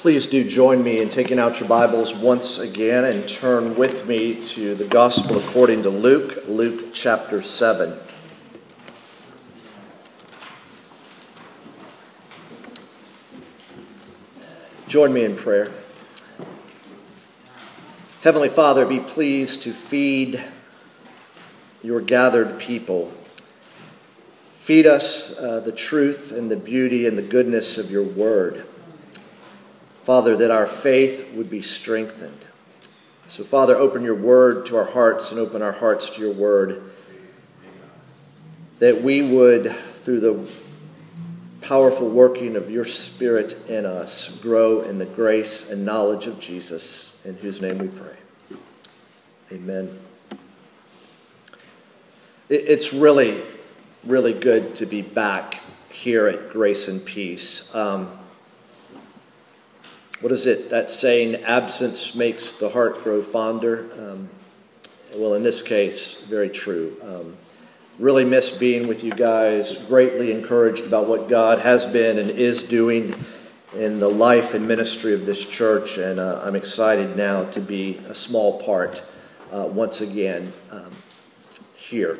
Please do join me in taking out your Bibles once again and turn with me to the Gospel according to Luke, Luke chapter 7. Join me in prayer. Heavenly Father, be pleased to feed your gathered people. Feed us uh, the truth and the beauty and the goodness of your word. Father, that our faith would be strengthened. So, Father, open your word to our hearts and open our hearts to your word. That we would, through the powerful working of your Spirit in us, grow in the grace and knowledge of Jesus, in whose name we pray. Amen. It's really, really good to be back here at Grace and Peace. Um, what is it, that saying, absence makes the heart grow fonder? Um, well, in this case, very true. Um, really miss being with you guys, greatly encouraged about what God has been and is doing in the life and ministry of this church, and uh, I'm excited now to be a small part uh, once again um, here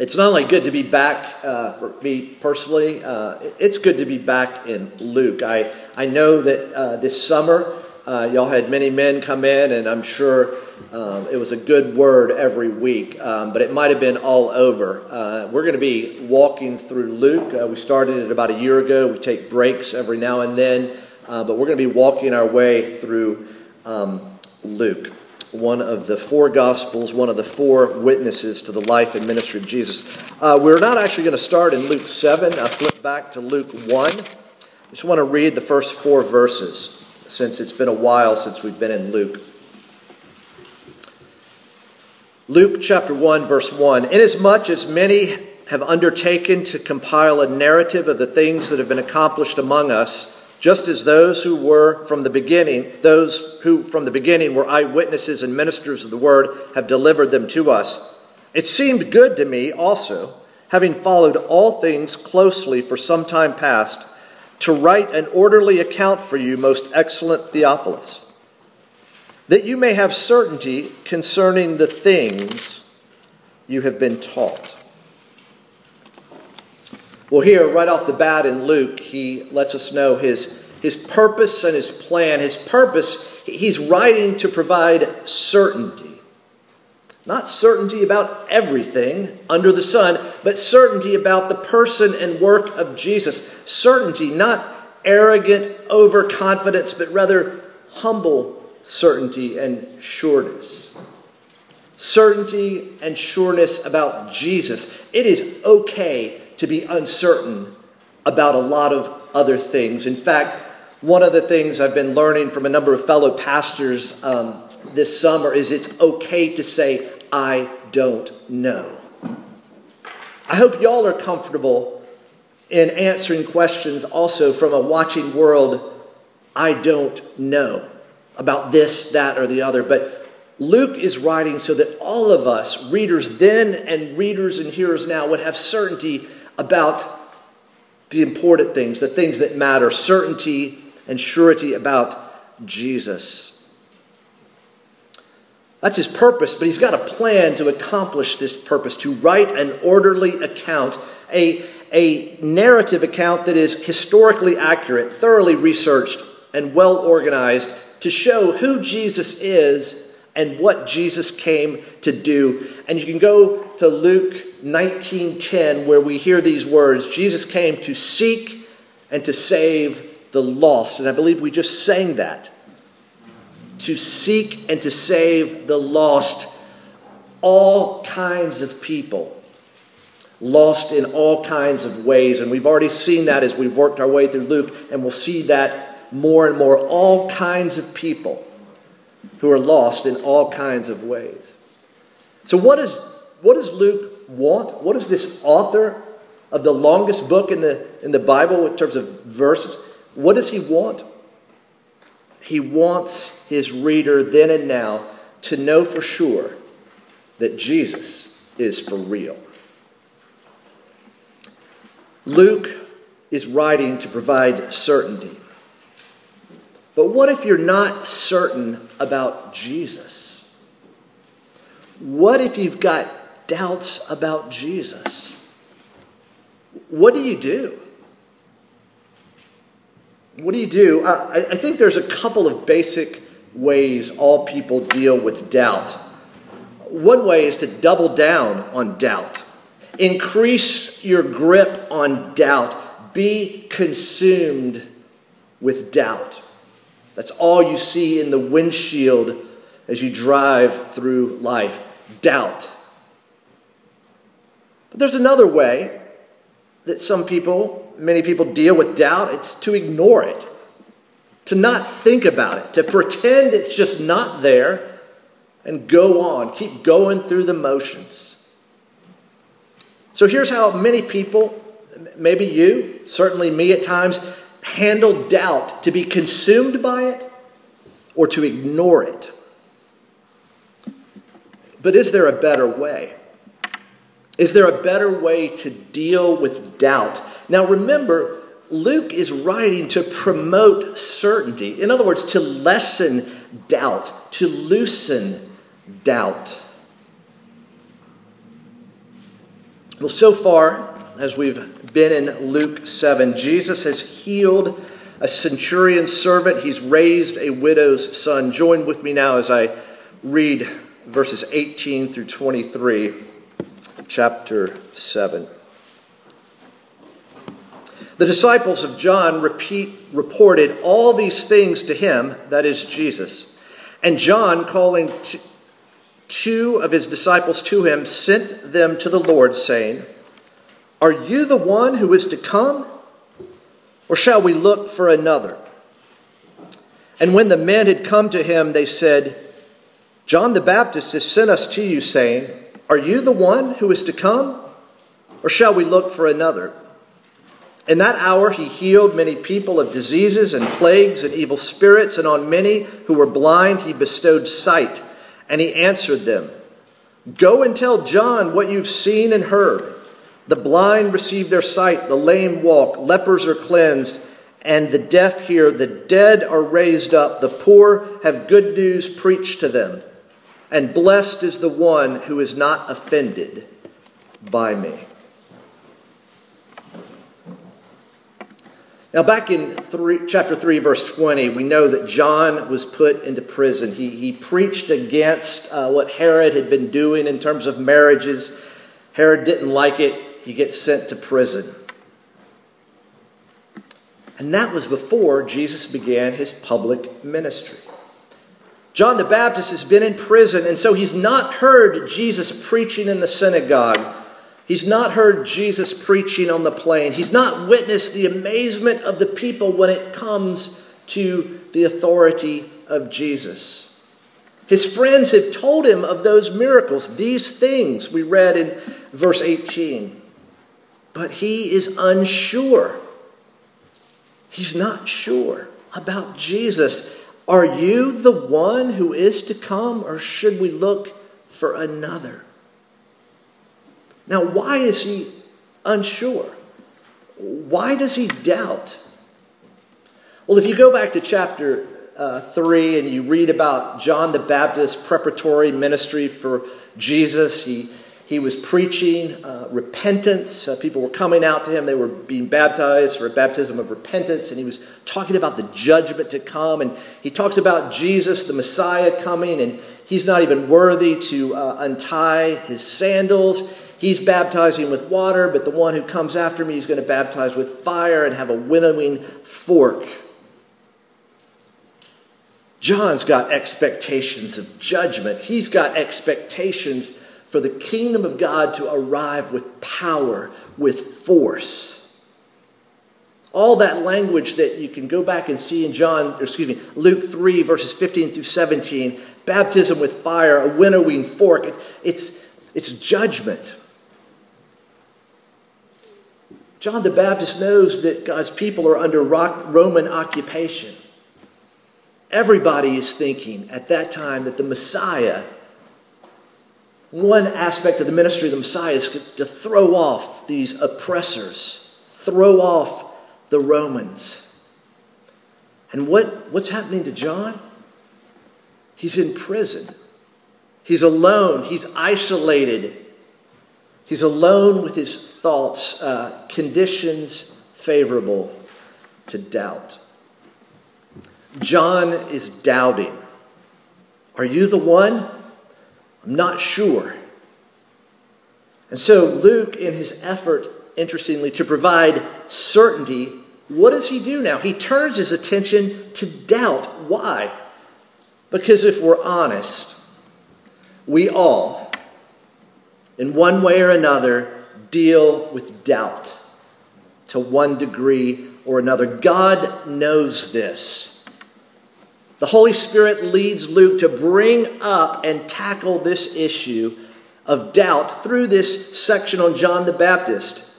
it's not only good to be back uh, for me personally, uh, it's good to be back in Luke. I, I know that uh, this summer uh, y'all had many men come in, and I'm sure um, it was a good word every week, um, but it might have been all over. Uh, we're going to be walking through Luke. Uh, we started it about a year ago. We take breaks every now and then, but we're going to be walking our way through um, Luke one of the four Gospels, one of the four witnesses to the life and ministry of Jesus. Uh, we're not actually going to start in Luke 7. I flip back to Luke 1. I just want to read the first four verses since it's been a while since we've been in Luke. Luke chapter 1, verse 1. Inasmuch as many have undertaken to compile a narrative of the things that have been accomplished among us, just as those who were from the beginning, those who from the beginning were eyewitnesses and ministers of the word, have delivered them to us. It seemed good to me also, having followed all things closely for some time past, to write an orderly account for you, most excellent Theophilus, that you may have certainty concerning the things you have been taught. Well, here, right off the bat in Luke, he lets us know his, his purpose and his plan. His purpose, he's writing to provide certainty. Not certainty about everything under the sun, but certainty about the person and work of Jesus. Certainty, not arrogant overconfidence, but rather humble certainty and sureness. Certainty and sureness about Jesus. It is okay to be uncertain about a lot of other things. In fact, one of the things I've been learning from a number of fellow pastors um, this summer is it's okay to say, I don't know. I hope y'all are comfortable in answering questions also from a watching world, I don't know about this, that, or the other. But Luke is writing so that all of us, readers then and readers and hearers now, would have certainty about the important things, the things that matter, certainty and surety about Jesus. That's his purpose, but he's got a plan to accomplish this purpose, to write an orderly account, a, a narrative account that is historically accurate, thoroughly researched, and well organized to show who Jesus is and what Jesus came to do. And you can go to Luke 19:10 where we hear these words, Jesus came to seek and to save the lost. And I believe we just sang that. To seek and to save the lost all kinds of people. Lost in all kinds of ways. And we've already seen that as we've worked our way through Luke, and we'll see that more and more. All kinds of people who are lost in all kinds of ways. So, what, is, what does Luke want? What does this author of the longest book in the, in the Bible, in terms of verses, what does he want? He wants his reader then and now to know for sure that Jesus is for real. Luke is writing to provide certainty. But what if you're not certain about Jesus? What if you've got doubts about Jesus? What do you do? What do you do? I, I think there's a couple of basic ways all people deal with doubt. One way is to double down on doubt. Increase your grip on doubt. Be consumed with doubt. That's all you see in the windshield as you drive through life. Doubt. But there's another way that some people, many people, deal with doubt. It's to ignore it, to not think about it, to pretend it's just not there and go on, keep going through the motions. So here's how many people, maybe you, certainly me at times, handle doubt to be consumed by it or to ignore it. But is there a better way? Is there a better way to deal with doubt? Now remember, Luke is writing to promote certainty. In other words, to lessen doubt, to loosen doubt. Well, so far, as we've been in Luke 7, Jesus has healed a centurion servant, he's raised a widow's son. Join with me now as I read verses 18 through 23 chapter 7. The disciples of John repeat, reported all these things to him, that is Jesus. And John, calling t- two of his disciples to him, sent them to the Lord, saying, Are you the one who is to come, or shall we look for another? And when the men had come to him, they said, John the Baptist has sent us to you, saying, Are you the one who is to come, or shall we look for another? In that hour he healed many people of diseases and plagues and evil spirits, and on many who were blind he bestowed sight. And he answered them Go and tell John what you've seen and heard. The blind receive their sight, the lame walk, lepers are cleansed, and the deaf hear, the dead are raised up, the poor have good news preached to them. And blessed is the one who is not offended by me. Now, back in three, chapter 3, verse 20, we know that John was put into prison. He, he preached against uh, what Herod had been doing in terms of marriages. Herod didn't like it. He gets sent to prison. And that was before Jesus began his public ministry. John the Baptist has been in prison, and so he's not heard Jesus preaching in the synagogue. He's not heard Jesus preaching on the plain. He's not witnessed the amazement of the people when it comes to the authority of Jesus. His friends have told him of those miracles, these things we read in verse 18. But he is unsure. He's not sure about Jesus. Are you the one who is to come, or should we look for another? Now, why is he unsure? Why does he doubt? Well, if you go back to chapter uh, 3 and you read about John the Baptist's preparatory ministry for Jesus, he, he was preaching uh, repentance. Uh, people were coming out to him. They were being baptized for a baptism of repentance. And he was talking about the judgment to come. And he talks about Jesus, the Messiah, coming. And he's not even worthy to uh, untie his sandals. He's baptizing with water, but the one who comes after me is going to baptize with fire and have a winnowing fork. John's got expectations of judgment. He's got expectations for the kingdom of God to arrive with power, with force. All that language that you can go back and see in John, excuse me, Luke 3, verses 15 through 17, baptism with fire, a winnowing fork, it, it's, it's judgment. John the Baptist knows that God's people are under Roman occupation. Everybody is thinking at that time that the Messiah, one aspect of the ministry of the Messiah is to throw off these oppressors, throw off the Romans. And what, what's happening to John? He's in prison. He's alone. He's isolated. He's alone with his thoughts, uh, conditions favorable to doubt. John is doubting. Are you the one? I'm not sure. And so, Luke, in his effort, interestingly, to provide certainty, what does he do now? He turns his attention to doubt. Why? Because if we're honest, we all, in one way or another, deal with doubt to one degree or another. God knows this. The Holy Spirit leads Luke to bring up and tackle this issue of doubt through this section on John the Baptist.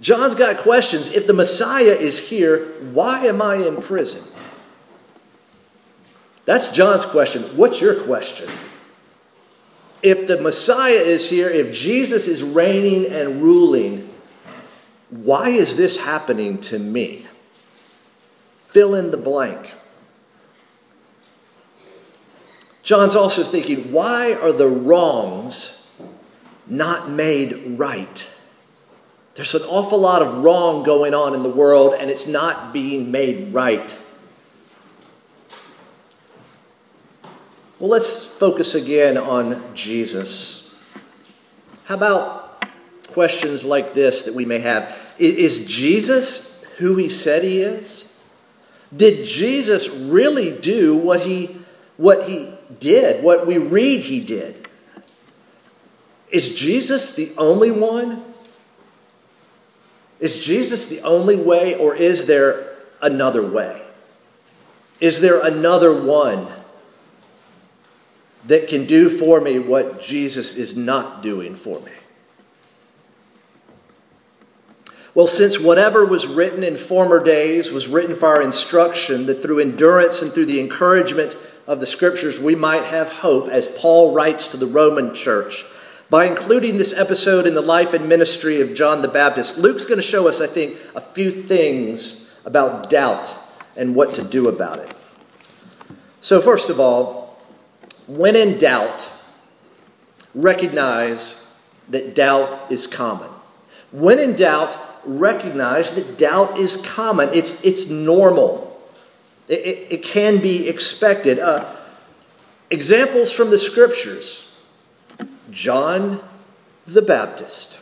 John's got questions. If the Messiah is here, why am I in prison? That's John's question. What's your question? If the Messiah is here, if Jesus is reigning and ruling, why is this happening to me? Fill in the blank. John's also thinking, why are the wrongs not made right? There's an awful lot of wrong going on in the world, and it's not being made right. Well, let's focus again on Jesus. How about questions like this that we may have? Is Jesus who he said he is? Did Jesus really do what he, what he did, what we read he did? Is Jesus the only one? Is Jesus the only way, or is there another way? Is there another one? that can do for me what Jesus is not doing for me? Well, since whatever was written in former days was written for our instruction, that through endurance and through the encouragement of the scriptures we might have hope, as Paul writes to the Roman church. By including this episode in the life and ministry of John the Baptist, Luke's going to show us, I think, a few things about doubt and what to do about it. So, first of all, when in doubt, recognize that doubt is common. When in doubt, recognize that doubt is common. It's, it's normal. It, it, it can be expected. Uh, examples from the scriptures John the Baptist.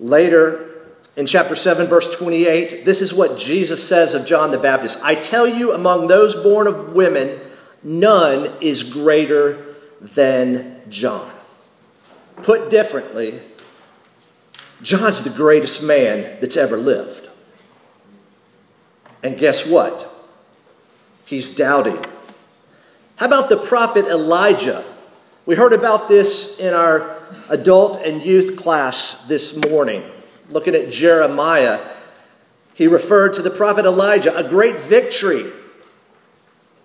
Later, in chapter 7, verse 28, this is what Jesus says of John the Baptist I tell you, among those born of women, none is greater than John. Put differently, John's the greatest man that's ever lived. And guess what? He's doubting. How about the prophet Elijah? We heard about this in our adult and youth class this morning, looking at Jeremiah. He referred to the prophet Elijah, a great victory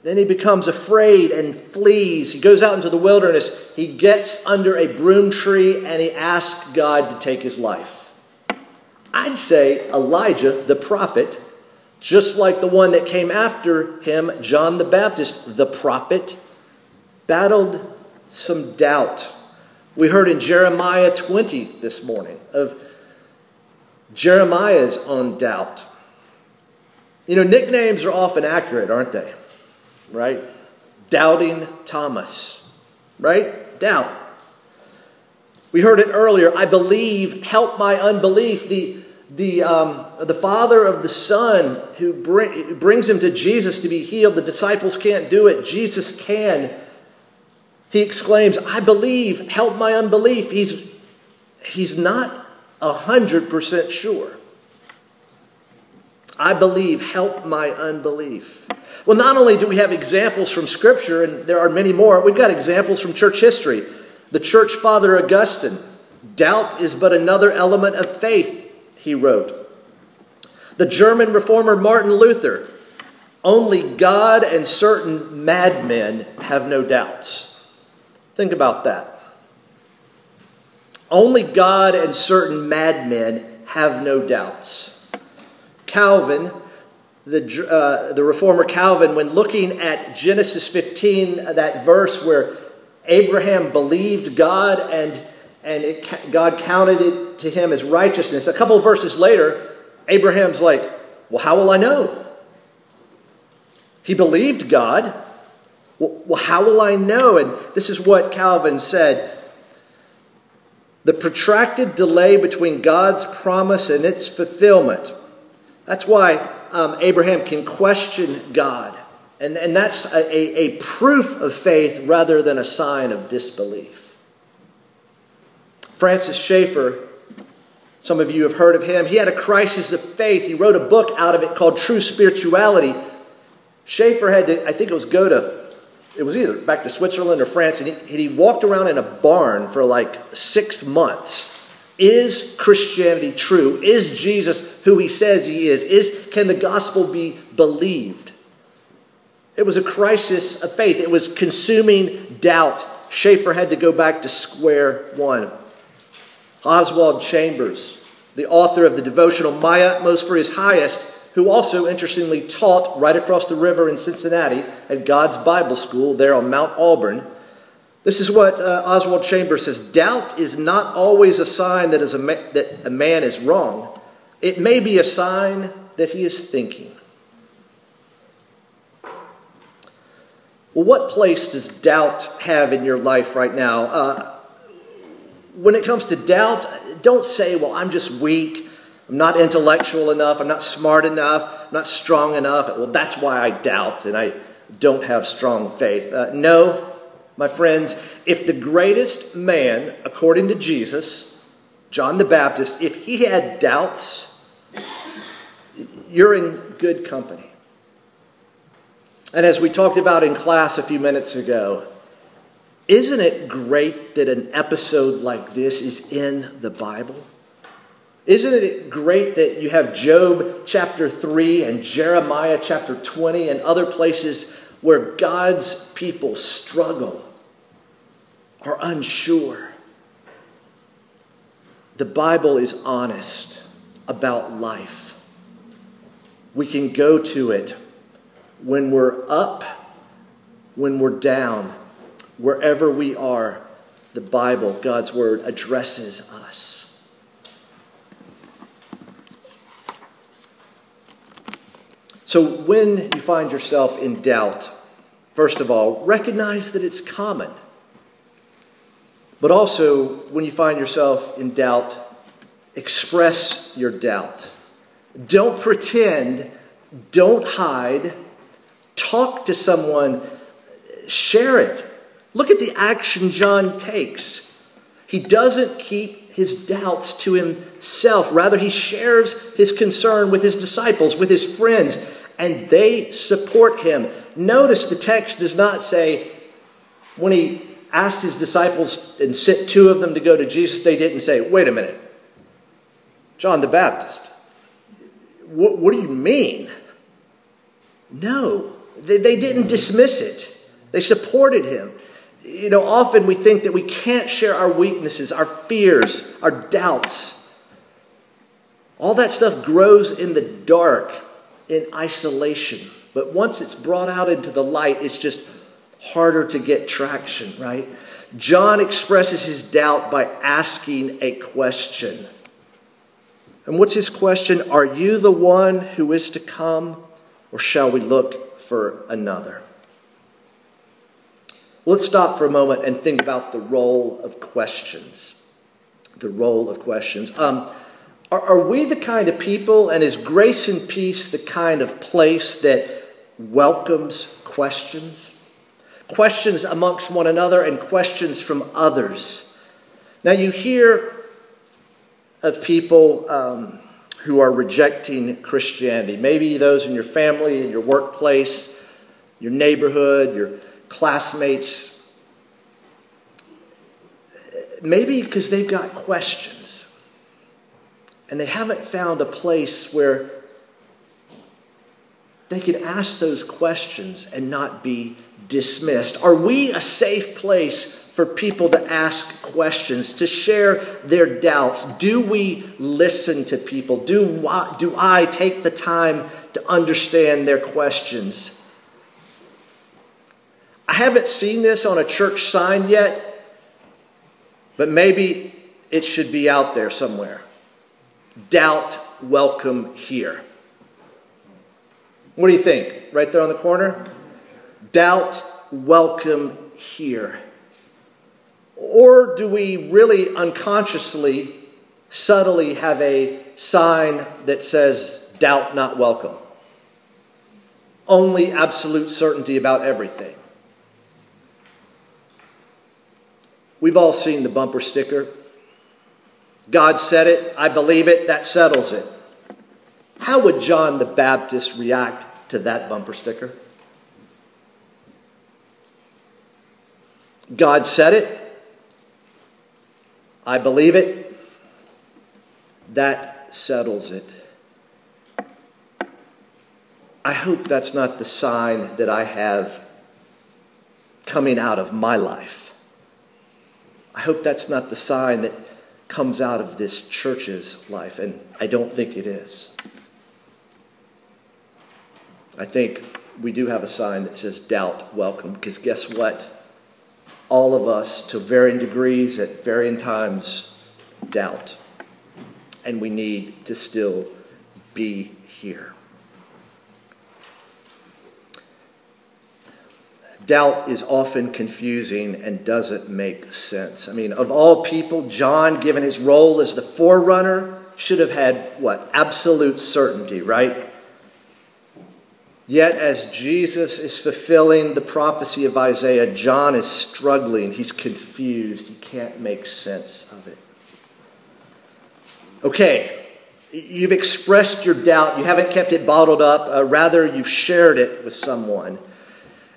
then he becomes afraid and flees. He goes out into the wilderness. He gets under a broom tree and he asks God to take his life. I'd say Elijah, the prophet, just like the one that came after him, John the Baptist, the prophet, battled some doubt. We heard in Jeremiah 20 this morning of Jeremiah's own doubt. You know, nicknames are often accurate, aren't they? right? Doubting Thomas, right? Doubt. We heard it earlier. I believe, help my unbelief. The, the, um, the father of the son who bring, brings him to Jesus to be healed. The disciples can't do it. Jesus can. He exclaims, I believe, help my unbelief. He's, he's not 100% sure. I believe, help my unbelief. Well, not only do we have examples from Scripture, and there are many more, we've got examples from church history. The church father Augustine, doubt is but another element of faith, he wrote. The German reformer Martin Luther, only God and certain madmen have no doubts. Think about that. Only God and certain madmen have no doubts. Calvin, the, uh, the reformer Calvin, when looking at Genesis 15, that verse where Abraham believed God and, and it, God counted it to him as righteousness. A couple verses later, Abraham's like, Well, how will I know? He believed God. Well, how will I know? And this is what Calvin said the protracted delay between God's promise and its fulfillment. That's why um, Abraham can question God. And, and that's a, a proof of faith rather than a sign of disbelief. Francis Schaeffer, some of you have heard of him, he had a crisis of faith. He wrote a book out of it called True Spirituality. Schaeffer had to, I think it was go to it was either back to Switzerland or France, and he, he walked around in a barn for like six months. Is Christianity true? Is Jesus who he says he is? is can the gospel be believed? It was a crisis of faith. It was consuming doubt. Schaeffer had to go back to square one. Oswald Chambers, the author of the devotional My Utmost for His Highest, who also interestingly taught right across the river in Cincinnati at God's Bible School there on Mount Auburn. This is what uh, Oswald Chambers says Doubt is not always a sign that, is a ma- that a man is wrong, it may be a sign that he is thinking. Well, what place does doubt have in your life right now? Uh, when it comes to doubt, don't say, well, I'm just weak. I'm not intellectual enough. I'm not smart enough. I'm not strong enough. Well, that's why I doubt and I don't have strong faith. Uh, no, my friends, if the greatest man, according to Jesus, John the Baptist, if he had doubts, you're in good company. And as we talked about in class a few minutes ago, isn't it great that an episode like this is in the Bible? Isn't it great that you have Job chapter 3 and Jeremiah chapter 20 and other places where God's people struggle, are unsure? The Bible is honest about life. We can go to it when we're up, when we're down, wherever we are. The Bible, God's Word, addresses us. So when you find yourself in doubt, first of all, recognize that it's common. But also, when you find yourself in doubt, express your doubt. Don't pretend, don't hide, talk to someone, share it. Look at the action John takes. He doesn't keep his doubts to himself. Rather, he shares his concern with his disciples, with his friends, and they support him. Notice the text does not say, when he asked his disciples and sent two of them to go to Jesus, they didn't say, wait a minute, John the Baptist, what, what do you mean? No, they, they didn't dismiss it, they supported him. You know, often we think that we can't share our weaknesses, our fears, our doubts. All that stuff grows in the dark in isolation. But once it's brought out into the light, it's just harder to get traction, right? John expresses his doubt by asking a question. And what's his question? Are you the one who is to come, or shall we look for another? Let's stop for a moment and think about the role of questions. The role of questions. Um, are, are we the kind of people, and is grace and peace the kind of place that welcomes questions? Questions amongst one another and questions from others. Now, you hear of people um, who are rejecting Christianity. Maybe those in your family, in your workplace, your neighborhood, your classmates. Maybe because they've got questions and they haven't found a place where they can ask those questions and not be dismissed. Are we a safe place for people to ask questions, to share their doubts? Do we listen to people? Do, do I take the time to understand their questions? I haven't seen this on a church sign yet, but maybe it should be out there somewhere. Doubt, welcome here. What do you think? Right there on the corner? Doubt, welcome here. Or do we really unconsciously, subtly have a sign that says, doubt not welcome? Only absolute certainty about everything. We've all seen the bumper sticker. God said it, I believe it, that settles it. How would John the Baptist react to that bumper sticker? God said it, I believe it. That settles it. I hope that's not the sign that I have coming out of my life. I hope that's not the sign that comes out of this church's life, and I don't think it is. I think we do have a sign that says doubt welcome, because guess what? all of us, to varying degrees at varying times, doubt. And we need to still be here. Doubt is often confusing and doesn't make sense. I mean, of all people, John, given his role as the forerunner, should have had what? Absolute certainty, right? Yet, as Jesus is fulfilling the prophecy of Isaiah, John is struggling. He's confused. He can't make sense of it. Okay, you've expressed your doubt. You haven't kept it bottled up. Uh, rather, you've shared it with someone.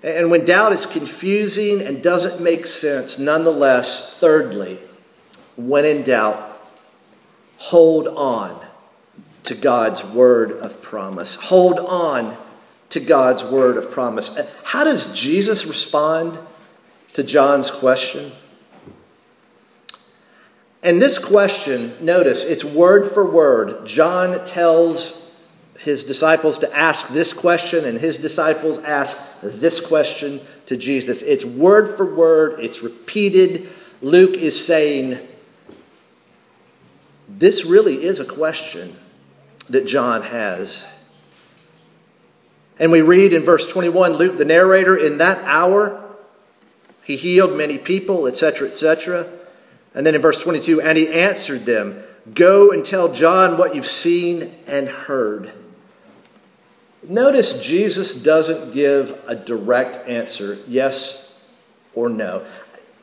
And when doubt is confusing and doesn't make sense, nonetheless, thirdly, when in doubt, hold on to God's word of promise. Hold on to God's word of promise. Uh, how does Jesus respond to John's question? And this question, notice, it's word for word. John tells his disciples to ask this question, and his disciples ask this question to Jesus. It's word for word, it's repeated. Luke is saying, This really is a question that John has. And we read in verse 21 Luke, the narrator, in that hour, he healed many people, etc., etc. And then in verse 22, and he answered them, Go and tell John what you've seen and heard. Notice Jesus doesn't give a direct answer, yes or no.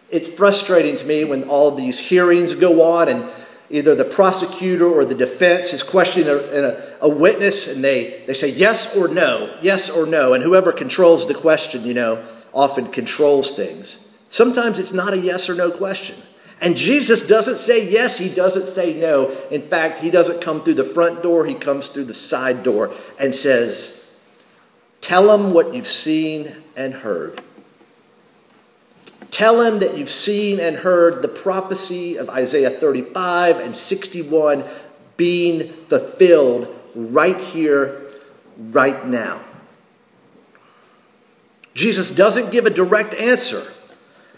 It's frustrating to me when all these hearings go on and either the prosecutor or the defense is questioning a, a, a, witness and they, they say yes or no, yes or no. And whoever controls the question, you know, often controls things. Sometimes it's not a yes or no question. And Jesus doesn't say yes, he doesn't say no. In fact, he doesn't come through the front door, he comes through the side door and says, Tell them what you've seen and heard. Tell him that you've seen and heard the prophecy of Isaiah 35 and 61 being fulfilled right here, right now. Jesus doesn't give a direct answer.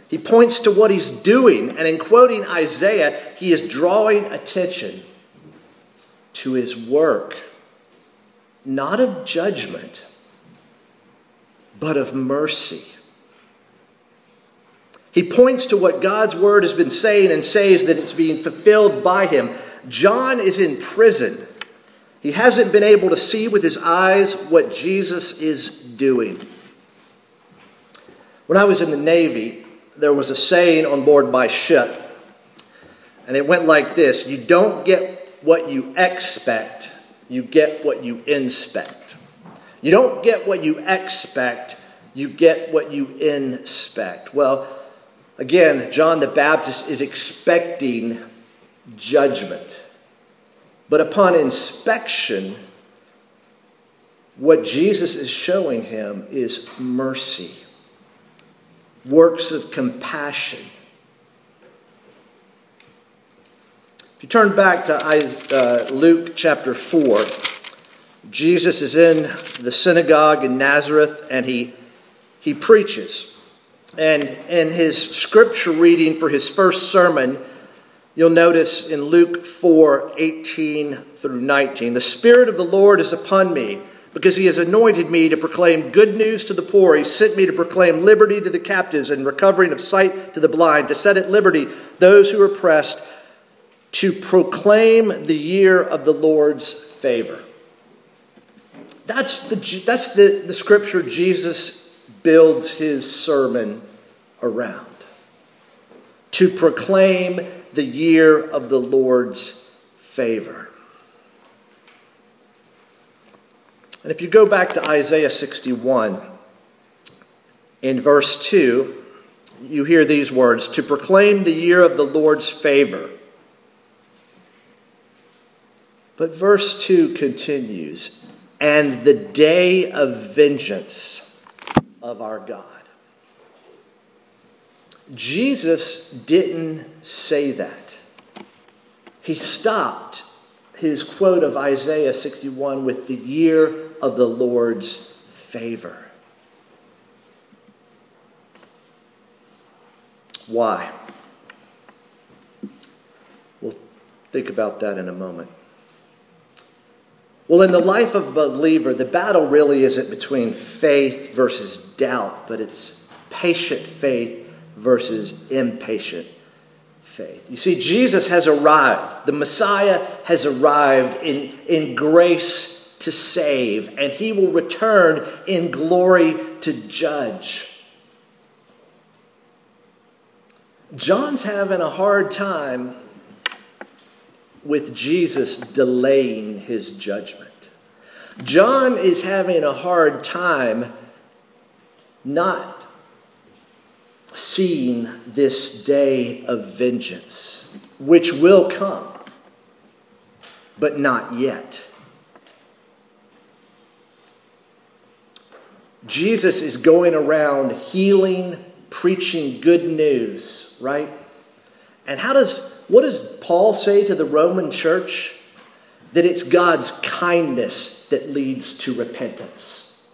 He points to what he's doing, and in quoting Isaiah, he is drawing attention to his work, not of judgment, but of mercy. He points to what God's word has been saying and says that it's being fulfilled by him. John is in prison. He hasn't been able to see with his eyes what Jesus is doing. When I was in the Navy, there was a saying on board my ship, and it went like this You don't get what you expect, you get what you inspect. You don't get what you expect, you get what you inspect. Well, Again, John the Baptist is expecting judgment. But upon inspection, what Jesus is showing him is mercy, works of compassion. If you turn back to uh, Luke chapter 4, Jesus is in the synagogue in Nazareth and he, he preaches. And in his scripture reading for his first sermon, you'll notice in Luke 4 18 through 19, the Spirit of the Lord is upon me because he has anointed me to proclaim good news to the poor. He sent me to proclaim liberty to the captives and recovering of sight to the blind, to set at liberty those who are oppressed, to proclaim the year of the Lord's favor. That's the, that's the, the scripture Jesus builds his sermon around. To proclaim the year of the Lord's favor. And if you go back to Isaiah 61, in verse 2, you hear these words to proclaim the year of the Lord's favor. But verse 2 continues, and the day of vengeance of our God. Jesus didn't say that. He stopped his quote of Isaiah 61 with the year of the Lord's favor. Why? We'll think about that in a moment. Well, in the life of a believer, the battle really isn't between faith versus doubt, but it's patient faith versus impatient faith. You see, Jesus has arrived. The Messiah has arrived in, in grace to save, and he will return in glory to judge. John's having a hard time with Jesus delaying his judgment. John is having a hard time not seeing this day of vengeance, which will come, but not yet. Jesus is going around healing, preaching good news, right? And how does what does Paul say to the Roman church? That it's God's kindness that leads to repentance.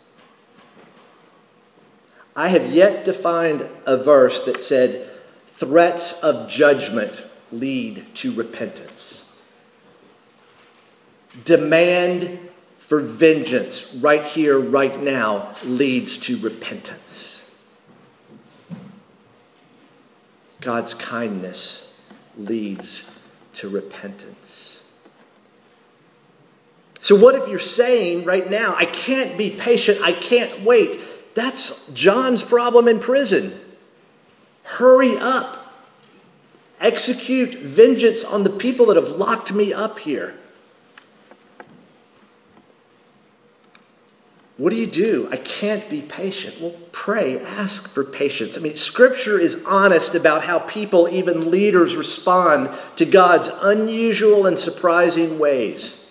I have yet to find a verse that said threats of judgment lead to repentance. Demand for vengeance right here, right now, leads to repentance. God's kindness leads to repentance. So, what if you're saying right now, I can't be patient, I can't wait? That's John's problem in prison. Hurry up. Execute vengeance on the people that have locked me up here. What do you do? I can't be patient. Well, pray, ask for patience. I mean, Scripture is honest about how people, even leaders, respond to God's unusual and surprising ways.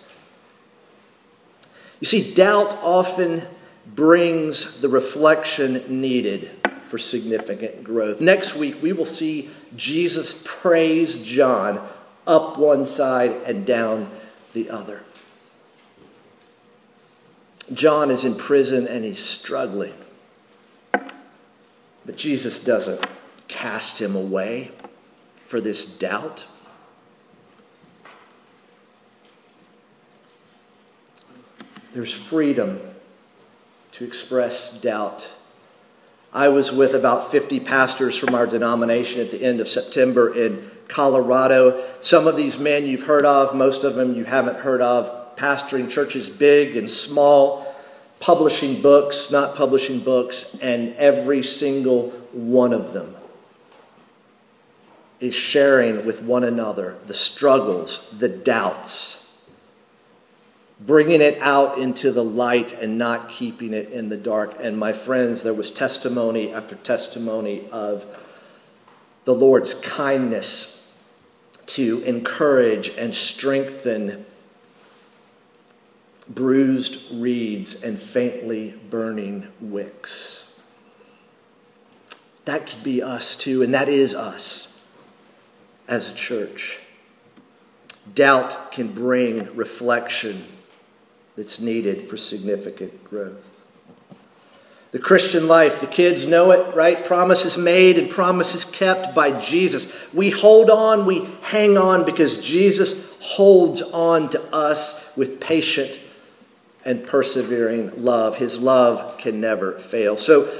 You see, doubt often brings the reflection needed for significant growth. Next week, we will see Jesus praise John up one side and down the other. John is in prison and he's struggling. But Jesus doesn't cast him away for this doubt. There's freedom to express doubt. I was with about 50 pastors from our denomination at the end of September in Colorado. Some of these men you've heard of, most of them you haven't heard of pastoring churches big and small, publishing books, not publishing books, and every single one of them is sharing with one another the struggles, the doubts, bringing it out into the light and not keeping it in the dark. And my friends, there was testimony after testimony of the Lord's kindness to encourage and strengthen bruised reeds and faintly burning wicks. That could be us too, and that is us as a church. Doubt can bring reflection that's needed for significant growth. The Christian life, the kids know it, right? Promises made and promises kept by Jesus. We hold on, we hang on because Jesus holds on to us with patient and persevering love. His love can never fail. So,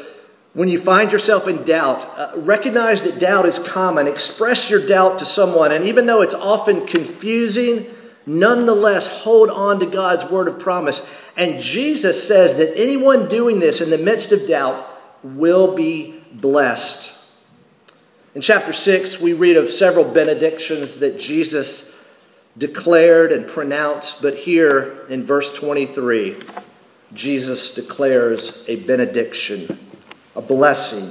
when you find yourself in doubt, uh, recognize that doubt is common. Express your doubt to someone, and even though it's often confusing, nonetheless hold on to God's word of promise. And Jesus says that anyone doing this in the midst of doubt will be blessed. In chapter 6, we read of several benedictions that Jesus declared and pronounced, but here in verse 23, Jesus declares a benediction a blessing,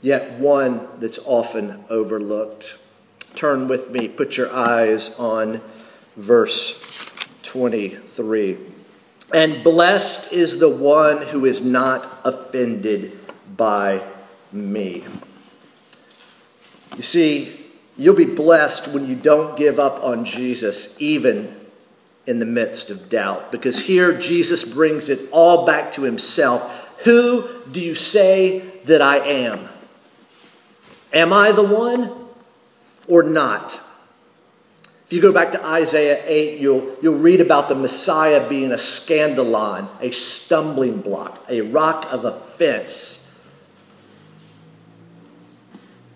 yet one that's often overlooked. Turn with me, put your eyes on verse 23. And blessed is the one who is not offended by me. You see, you'll be blessed when you don't give up on Jesus, even in the midst of doubt, because here Jesus brings it all back to himself who do you say that I am? Am I the one or not? If you go back to Isaiah 8, you'll, you'll read about the Messiah being a scandalon, a stumbling block, a rock of offense.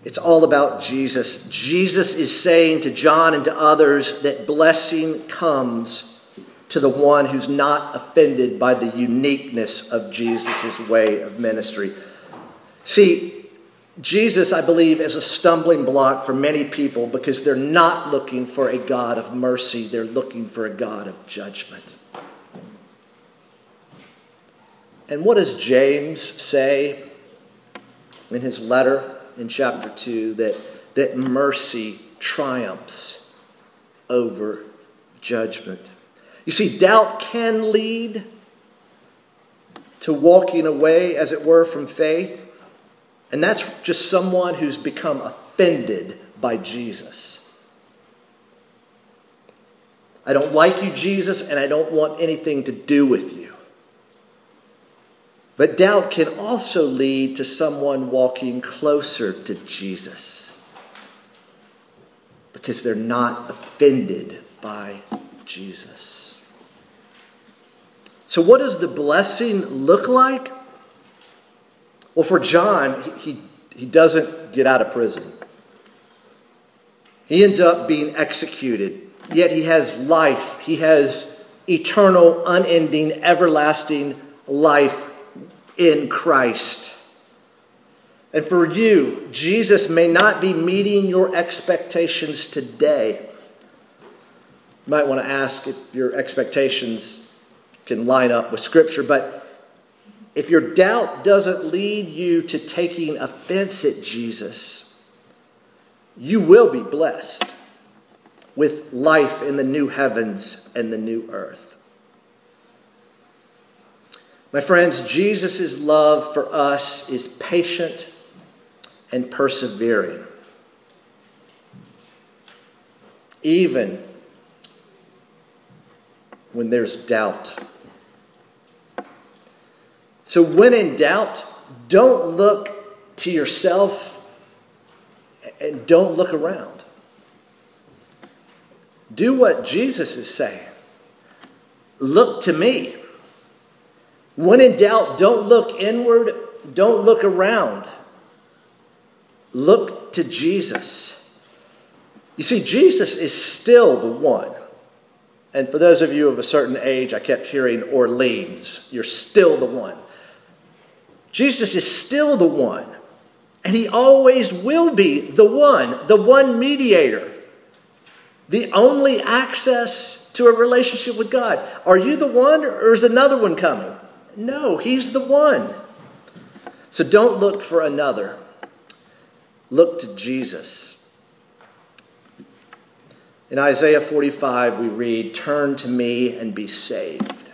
It's all about Jesus. Jesus is saying to John and to others that blessing comes to the one who's not offended by the uniqueness of Jesus' way of ministry. See, Jesus, I believe, is a stumbling block for many people because they're not looking for a God of mercy, they're looking for a God of judgment. And what does James say in his letter in chapter 2 that, that mercy triumphs over judgment? You see, doubt can lead to walking away, as it were, from faith. And that's just someone who's become offended by Jesus. I don't like you, Jesus, and I don't want anything to do with you. But doubt can also lead to someone walking closer to Jesus because they're not offended by Jesus. So, what does the blessing look like? Well, for John, he, he doesn't get out of prison. He ends up being executed, yet he has life. He has eternal, unending, everlasting life in Christ. And for you, Jesus may not be meeting your expectations today. You might want to ask if your expectations can line up with Scripture. But if your doubt doesn't lead you to taking offense at Jesus, you will be blessed with life in the new heavens and the new earth. My friends, Jesus' love for us is patient and persevering. Even when there's doubt. So, when in doubt, don't look to yourself and don't look around. Do what Jesus is saying. Look to me. When in doubt, don't look inward, don't look around. Look to Jesus. You see, Jesus is still the one. And for those of you of a certain age, I kept hearing Orleans. You're still the one. Jesus is still the one, and he always will be the one, the one mediator, the only access to a relationship with God. Are you the one, or is another one coming? No, he's the one. So don't look for another. Look to Jesus. In Isaiah 45, we read, Turn to me and be saved.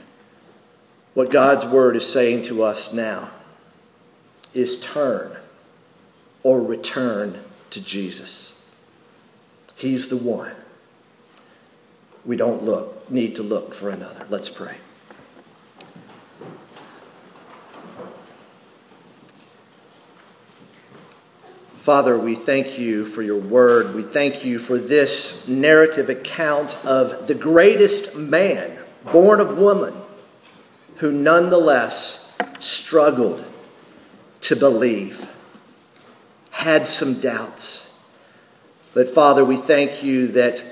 What God's word is saying to us now is turn or return to Jesus. He's the one. we don't look, need to look for another. Let's pray. Father, we thank you for your word. We thank you for this narrative account of the greatest man born of woman who nonetheless struggled to believe, had some doubts. But Father, we thank you that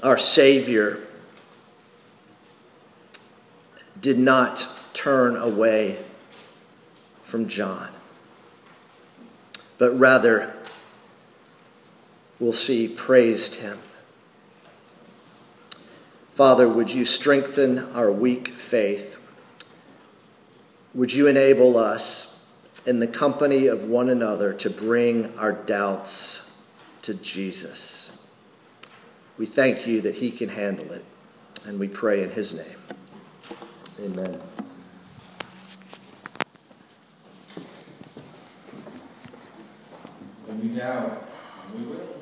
our Savior did not turn away from John but rather, we'll see, praised him. Father, would you strengthen our weak faith? Would you enable us in the company of one another to bring our doubts to Jesus? We thank you that he can handle it, and we pray in his name. Amen. When you doubt, we will.